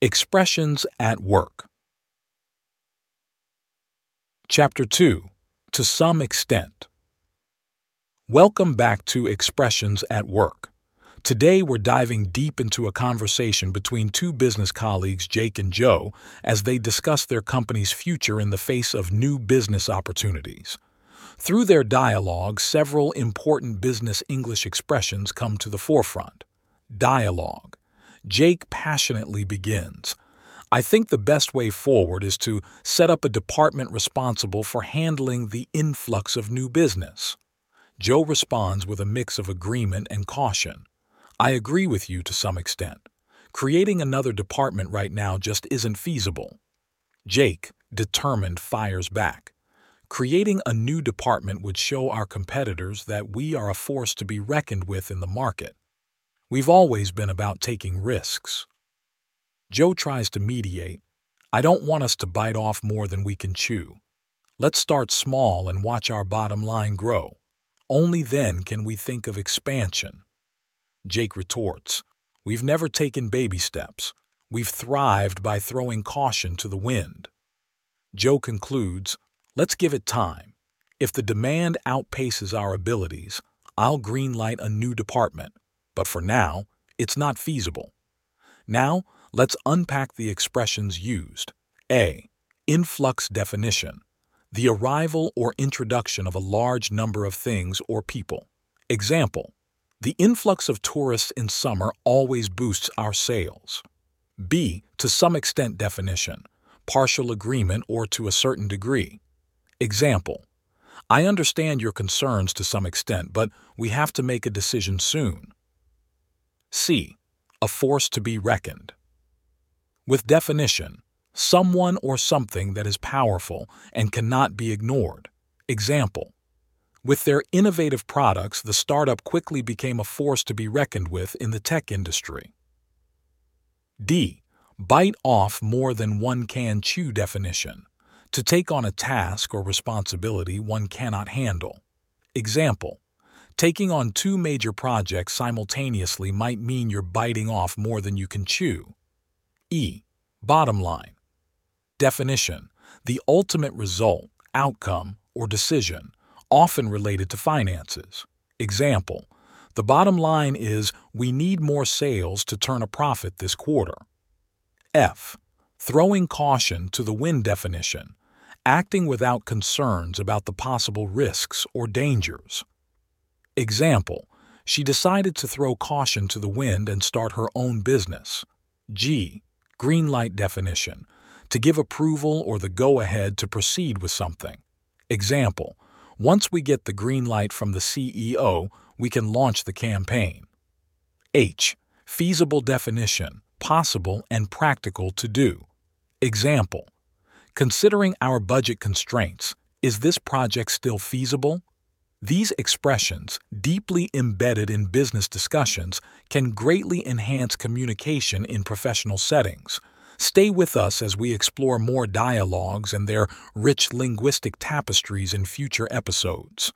Expressions at Work. Chapter 2 To Some Extent. Welcome back to Expressions at Work. Today we're diving deep into a conversation between two business colleagues, Jake and Joe, as they discuss their company's future in the face of new business opportunities. Through their dialogue, several important business English expressions come to the forefront. Dialogue. Jake passionately begins. I think the best way forward is to set up a department responsible for handling the influx of new business. Joe responds with a mix of agreement and caution. I agree with you to some extent. Creating another department right now just isn't feasible. Jake, determined, fires back. Creating a new department would show our competitors that we are a force to be reckoned with in the market. We've always been about taking risks. Joe tries to mediate. I don't want us to bite off more than we can chew. Let's start small and watch our bottom line grow. Only then can we think of expansion. Jake retorts, We've never taken baby steps. We've thrived by throwing caution to the wind. Joe concludes, Let's give it time. If the demand outpaces our abilities, I'll greenlight a new department. But for now, it's not feasible. Now, let's unpack the expressions used. A. Influx definition. The arrival or introduction of a large number of things or people. Example. The influx of tourists in summer always boosts our sales. B. To some extent definition. Partial agreement or to a certain degree. Example. I understand your concerns to some extent, but we have to make a decision soon. C. A force to be reckoned. With definition, someone or something that is powerful and cannot be ignored. Example. With their innovative products, the startup quickly became a force to be reckoned with in the tech industry. D. Bite off more than one can chew definition to take on a task or responsibility one cannot handle. Example Taking on two major projects simultaneously might mean you're biting off more than you can chew. E. Bottom line. Definition The ultimate result, outcome, or decision, often related to finances. Example The bottom line is we need more sales to turn a profit this quarter. F. Throwing caution to the wind definition acting without concerns about the possible risks or dangers. Example, she decided to throw caution to the wind and start her own business. G. Green light definition, to give approval or the go ahead to proceed with something. Example, once we get the green light from the CEO, we can launch the campaign. H. Feasible definition, possible and practical to do. Example, Considering our budget constraints, is this project still feasible? These expressions, deeply embedded in business discussions, can greatly enhance communication in professional settings. Stay with us as we explore more dialogues and their rich linguistic tapestries in future episodes.